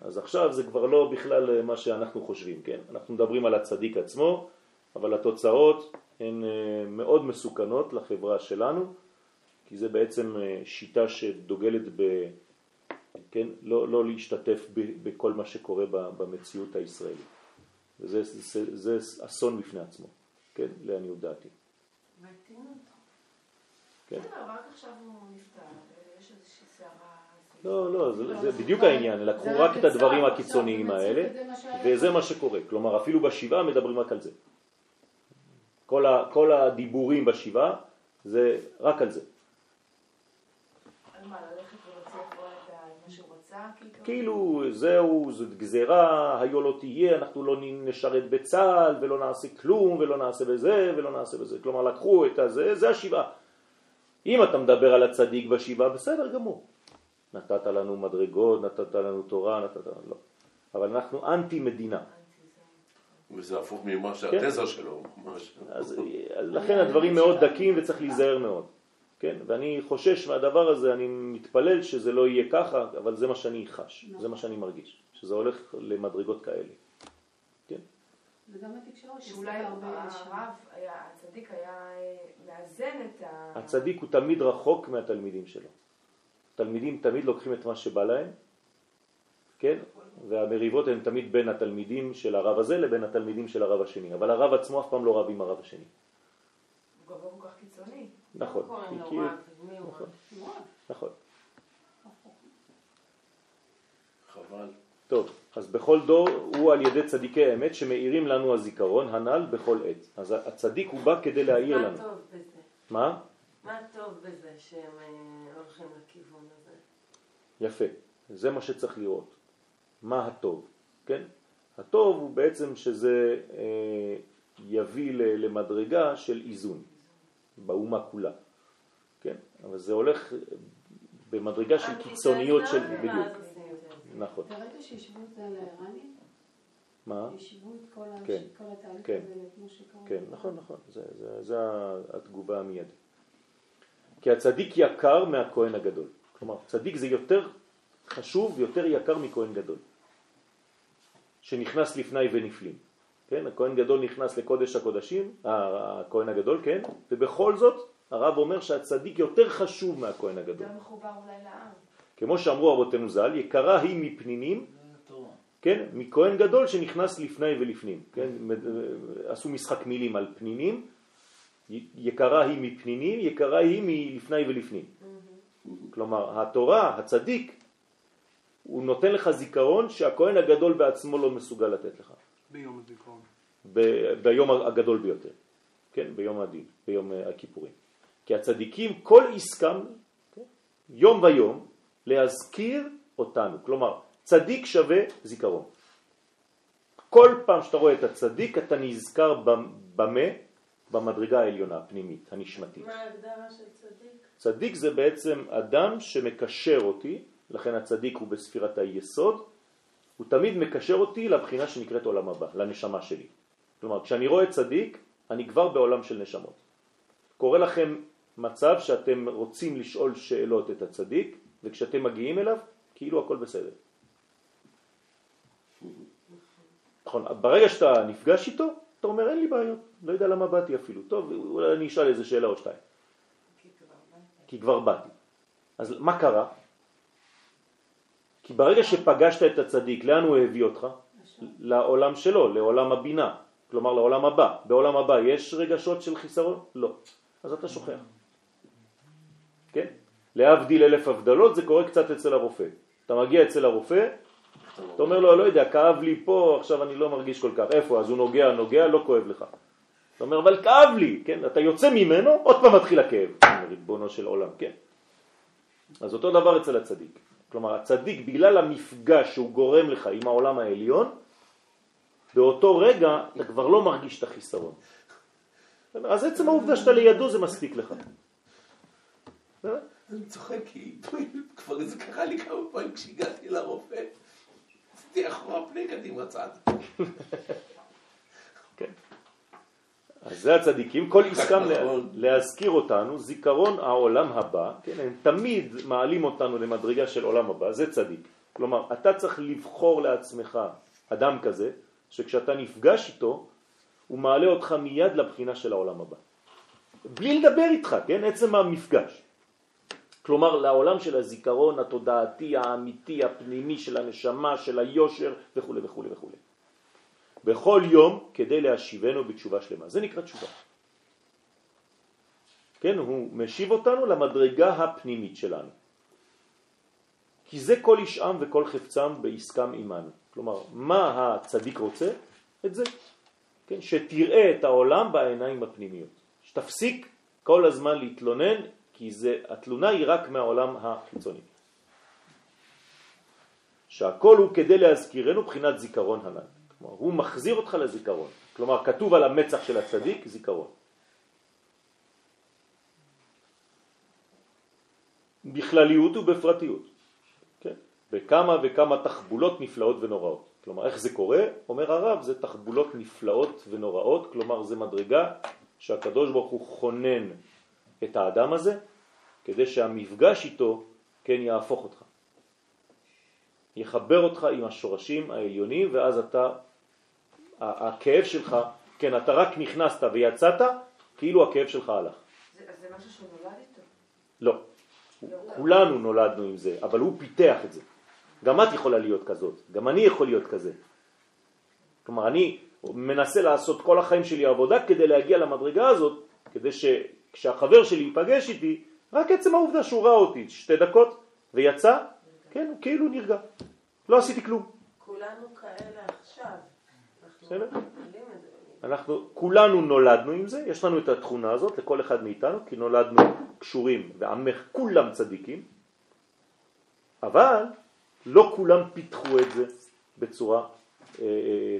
אז עכשיו זה כבר לא בכלל אה, מה שאנחנו חושבים, כן? אנחנו מדברים על הצדיק עצמו, אבל התוצאות הן אה, מאוד מסוכנות לחברה שלנו, כי זה בעצם אה, שיטה שדוגלת ב... כן? לא, לא להשתתף ב, בכל מה שקורה ב- במציאות הישראלית. וזה זה, זה אסון בפני עצמו, כן? לעניות דעתי. מתאים אותו. כן? בסדר, רק עכשיו הוא נפטר, ויש איזושהי סערה. לא, לא, זה, זה זה בדיוק העניין, לקחו רק את הדברים הקיצוניים האלה, וזה. מה שקורה. כלומר, אפילו בשבעה מדברים רק על זה. כל, הדיבורים בשבעה זה רק על זה. כאילו, זהו, זאת גזירה, היו לא תהיה, אנחנו לא נשרת בצה"ל, ולא נעשה כלום, ולא נעשה בזה, ולא נעשה בזה. כלומר, לקחו את הזה, זה השבעה. אם אתה מדבר על הצדיק בשבעה, בסדר גמור. נתת לנו מדרגות, נתת לנו תורה, נתת לנו... לא. אבל אנחנו אנטי מדינה. וזה הפוך ממה כן. שהתזה שלו, ממש. אז אז לכן הדברים מאוד דקים וצריך להיזהר מאוד. כן? ואני חושש מהדבר הזה, אני מתפלל שזה לא יהיה ככה, אבל זה מה שאני חש, זה מה שאני מרגיש, שזה הולך למדרגות כאלה. וגם התקשורת שאולי. הרב, הצדיק היה אה, מאזן את ה... הצדיק הוא תמיד רחוק מהתלמידים שלו. תלמידים תמיד לוקחים את מה שבא להם, כן? והמריבות הן תמיד בין התלמידים של הרב הזה לבין התלמידים של הרב השני, אבל הרב עצמו אף פעם לא רב עם הרב השני. הוא גם לא כל כך קיצוני. נכון. לא קוראים לו כי- רב, מי הוא נכון. רב? נכון. חבל. טוב, אז בכל דור הוא על ידי צדיקי האמת שמאירים לנו הזיכרון הנ"ל בכל עת. אז הצדיק הוא בא כדי להאיר מה לנו. טוב בזה? מה? מה טוב בזה שהם אה, הולכים לכיוון הזה? יפה. זה מה שצריך לראות. מה הטוב, כן? הטוב הוא בעצם שזה אה, יביא ל- למדרגה של איזון באומה כולה, כן? אבל זה הולך במדרגה של קיצוניות של... ואז בדיוק. נכון. ברגע שהשוו את זה לאיראנים, מה? השוו את כל כן. כל התהליך כן. הזה כמו שקרה. כן, נכון, נכון, זה, זה, זה התגובה המיידית. כי הצדיק יקר מהכהן הגדול. כלומר, צדיק זה יותר חשוב ויותר יקר מכהן גדול, שנכנס לפני ונפלים. כן, הכהן גדול נכנס לקודש הקודשים, ה- הכהן הגדול, כן, ובכל זאת הרב אומר שהצדיק יותר חשוב מהכהן הגדול. יותר מחובר אולי לעם. כמו שאמרו אבותינו ז"ל, יקרה היא מפנינים כן, מכהן גדול שנכנס לפני ולפנים, כן, עשו משחק מילים על פנינים, יקרה היא מפנינים, יקרה היא מלפני ולפנים. כלומר, התורה, הצדיק, הוא נותן לך זיכרון שהכהן הגדול בעצמו לא מסוגל לתת לך, ביום הזיכרון. ב- ביום הגדול ביותר, כן, ביום הדין, ביום הכיפורים. כי הצדיקים, כל עסקם, כן, יום ויום, להזכיר אותנו. כלומר, צדיק שווה זיכרון. כל פעם שאתה רואה את הצדיק, אתה נזכר במ- במה? במדרגה העליונה, הפנימית, הנשמתית. מה ההגדרה של צדיק? צדיק זה בעצם אדם שמקשר אותי, לכן הצדיק הוא בספירת היסוד, הוא תמיד מקשר אותי לבחינה שנקראת עולם הבא, לנשמה שלי. כלומר, כשאני רואה צדיק, אני כבר בעולם של נשמות. קורה לכם מצב שאתם רוצים לשאול שאלות את הצדיק, וכשאתם מגיעים אליו, כאילו הכל בסדר. נכון, ברגע שאתה נפגש איתו, אתה אומר אין לי בעיות, לא יודע למה באתי אפילו, טוב, אולי אני אשאל איזה שאלה או שתיים. כי כבר באתי. אז מה קרה? כי ברגע שפגשת את הצדיק, לאן הוא הביא אותך? לעולם שלו, לעולם הבינה, כלומר לעולם הבא. בעולם הבא יש רגשות של חיסרון? לא. אז אתה שוכח. כן? להבדיל אלף הבדלות זה קורה קצת אצל הרופא. אתה מגיע אצל הרופא, אתה אומר לו, לא יודע, כאב לי פה, עכשיו אני לא מרגיש כל כך. איפה? אז הוא נוגע, נוגע, לא כואב לך. אתה אומר, אבל כאב לי, כן? אתה יוצא ממנו, עוד פעם מתחיל הכאב. ריבונו של עולם, כן? אז אותו דבר אצל הצדיק. כלומר, הצדיק, בגלל המפגש שהוא גורם לך עם העולם העליון, באותו רגע אתה כבר לא מרגיש את החיסרון. אז עצם העובדה שאתה לידו זה מספיק לך. אני צוחק כי כבר זה קרה לי כמה פעמים כשהגעתי לרופא. עשיתי אחורה פני קדימה צד. כן. אז זה הצדיקים, כל עסקם נכון. להזכיר אותנו, זיכרון העולם הבא, כן, הם תמיד מעלים אותנו למדרגה של עולם הבא, זה צדיק. כלומר, אתה צריך לבחור לעצמך אדם כזה, שכשאתה נפגש איתו, הוא מעלה אותך מיד לבחינה של העולם הבא. בלי לדבר איתך, כן? עצם המפגש. כלומר, לעולם של הזיכרון התודעתי, האמיתי, הפנימי של הנשמה, של היושר וכו' וכו' וכו'. בכל יום כדי להשיבנו בתשובה שלמה. זה נקרא תשובה. כן, הוא משיב אותנו למדרגה הפנימית שלנו. כי זה כל אישם וכל חפצם בעסקם עמנו. כלומר, מה הצדיק רוצה? את זה. כן, שתראה את העולם בעיניים הפנימיות. שתפסיק כל הזמן להתלונן, כי זה, התלונה היא רק מהעולם החיצוני. שהכל הוא כדי להזכירנו בחינת זיכרון הנ"ל. כלומר, הוא מחזיר אותך לזיכרון. כלומר, כתוב על המצח של הצדיק זיכרון. בכלליות ובפרטיות. כן? בכמה וכמה תחבולות נפלאות ונוראות. כלומר, איך זה קורה? אומר הרב, זה תחבולות נפלאות ונוראות, כלומר, זה מדרגה שהקדוש ברוך הוא חונן את האדם הזה, כדי שהמפגש איתו כן יהפוך אותך. יחבר אותך עם השורשים העליונים, ואז אתה, הכאב שלך, כן, אתה רק נכנסת ויצאת, כאילו הכאב שלך הלך. זה, זה משהו שהוא נולד איתו. לא. כולנו נולדנו עם זה, אבל הוא פיתח את זה. גם את יכולה להיות כזאת, גם אני יכול להיות כזה. כלומר, אני מנסה לעשות כל החיים שלי עבודה כדי להגיע למדרגה הזאת, כדי שכשהחבר שלי ייפגש איתי, רק עצם העובדה שהוא ראה אותי שתי דקות ויצא, כן, הוא כאילו נרגע. לא עשיתי כלום. כולנו כאלה עכשיו. אנחנו בסדר? כולנו נולדנו עם זה, יש לנו את התכונה הזאת לכל אחד מאיתנו, כי נולדנו קשורים ועמך כולם צדיקים, אבל לא כולם פיתחו את זה בצורה אה, אה,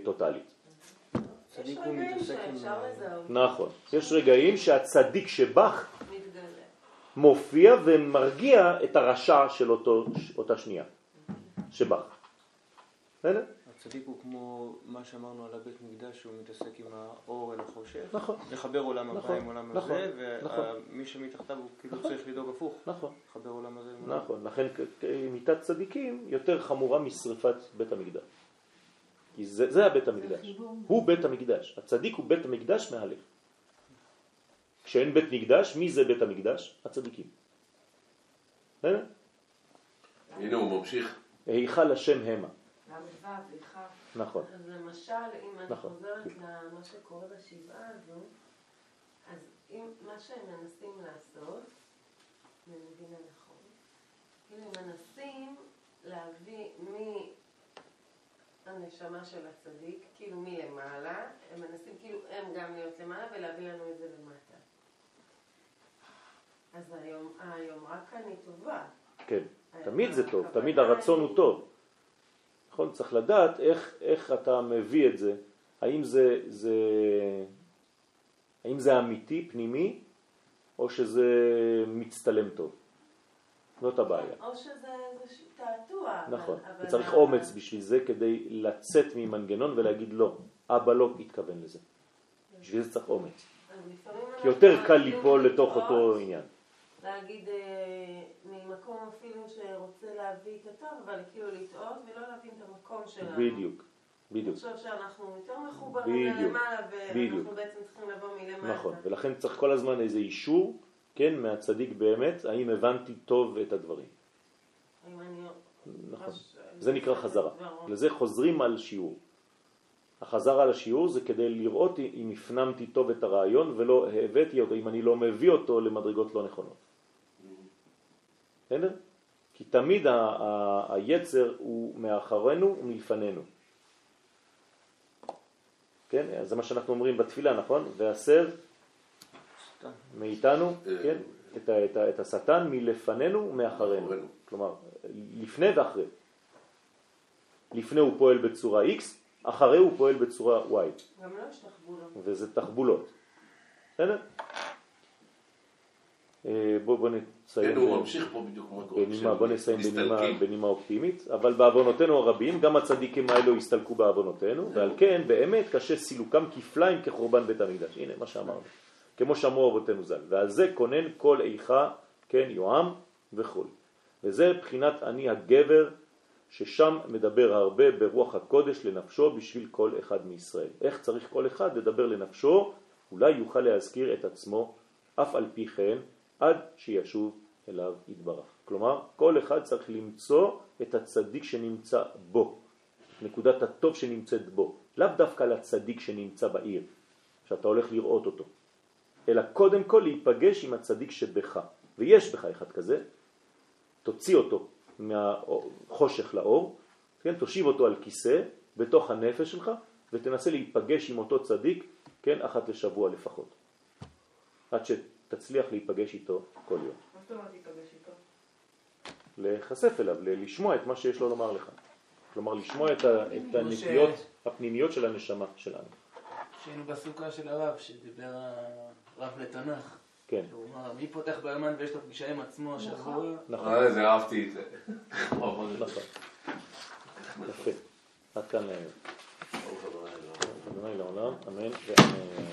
לזהות. נכון. יש רגעים שהצדיק שבך. מופיע ומרגיע את הרשע של אותו, אותה שנייה שבך. בסדר? הצדיק הוא כמו מה שאמרנו על הבית מקדש, שהוא מתעסק עם האור אל החושך. נכון. לחבר עולם הבא נכון, עם עולם נכון, הזה, נכון. ומי שמתחתיו הוא כאילו נכון. צריך לדאוג הפוך. נכון. לחבר עולם הזה עם עולם נכון, לכן מיתת צדיקים יותר חמורה משריפת בית המקדש. כי זה, זה הבית המקדש. הוא בית המקדש. הצדיק הוא בית המקדש מהלך. כשאין בית מקדש, מי זה בית המקדש? הצדיקים. הנה הוא ממשיך. היכל השם המה. ל"ו, איכה. נכון. אז למשל, אם אני נכון. חוזרת למה שקורה בשבעה הזו, אז אם מה שהם מנסים לעשות, אני מבינה נכון, כאילו הם מנסים להביא מהנשמה של הצדיק, כאילו מלמעלה, הם מנסים כאילו הם גם להיות למעלה ולהביא לנו את זה למטה. אז היום, היומרה כאן היא טובה. כן. תמיד זה טוב, תמיד הרצון הוא טוב. נכון? צריך לדעת איך, איך אתה מביא את זה. האם זה, זה, האם זה אמיתי, פנימי, או שזה מצטלם טוב. זאת הבעיה. או שזה תעתוע. נכון. אבל וצריך אומץ בשביל זה כדי לצאת ממנגנון ולהגיד לא, אבא לא התכוון לזה. בשביל זה צריך אומץ. כי יותר קל ליפול לתוך אותו עניין. להגיד אה, ממקום אפילו שרוצה להביא את הטוב, אבל כאילו לטעות ולא להבין את המקום שלנו. בדיוק, בדיוק. לחשוב שאנחנו יותר מחוברים למעלה. ואנחנו בעצם צריכים לבוא מלמטה. נכון, ולכן צריך כל הזמן איזה אישור, כן, מהצדיק באמת, האם הבנתי טוב את הדברים. אם אני נכון. זה נקרא חזרה. לזה חוזרים על שיעור. החזרה לשיעור זה כדי לראות אם הפנמתי טוב את הרעיון ולא הבאתי אותו, אם אני לא מביא אותו למדרגות לא נכונות. בסדר? כי תמיד ה- ה- היצר הוא מאחרינו ומלפנינו. כן? אז זה מה שאנחנו אומרים בתפילה, נכון? והסר מאיתנו, כן? את, ה- את, ה- את השטן מלפנינו ומאחרינו. כלומר, לפני ואחרי. לפני הוא פועל בצורה X, אחרי הוא פועל בצורה Y, גם לא השתחוו לו. וזה תחבולות. בסדר? אה, בוא, בוא נסיים. כן, הוא ממשיך פה בדיוק כמו קורה. בנימה, בוא נסיים בנימה. בנימה אופטימית, אבל בעוונותינו הרבים, גם הצדיקים האלו הסתלקו בעוונותינו, ועל כן באמת קשה סילוקם כפליים כחורבן בית המקדש. הנה מה שאמרנו. כמו שאמרו אבותינו ז"ל. ועל זה כונן כל איכה, כן, יואם וכו'. וזה בחינת אני הגבר, ששם מדבר הרבה ברוח הקודש לנפשו בשביל כל אחד מישראל. איך צריך כל אחד לדבר לנפשו, אולי יוכל להזכיר את עצמו, אף על פי כן, עד שישוב אליו יתברך. כלומר, כל אחד צריך למצוא את הצדיק שנמצא בו, נקודת הטוב שנמצאת בו. לאו דווקא לצדיק שנמצא בעיר, שאתה הולך לראות אותו, אלא קודם כל להיפגש עם הצדיק שבך. ויש בך אחד כזה, תוציא אותו מהחושך לאור, כן? תושיב אותו על כיסא בתוך הנפש שלך ותנסה להיפגש עם אותו צדיק, כן? אחת לשבוע לפחות. עד שתצליח להיפגש איתו כל יום. מה זאת אומרת להיפגש איתו? להיחשף אליו, לשמוע את מה שיש לו לומר לך. כלומר, לשמוע את, את הנטיות הפנימיות של הנשמה שלנו. שהיינו בסוכה של הרב, שדיבר הרב לתנ"ך. כן, הוא אמר, מי פותח ביומן ויש לו פגישה עם עצמו השבוע? נכון, אה, זה אהבתי את זה. נכון. יפה. עד כאן להיום. ברוך ה'. אדוני לעולם, אמן ואמן.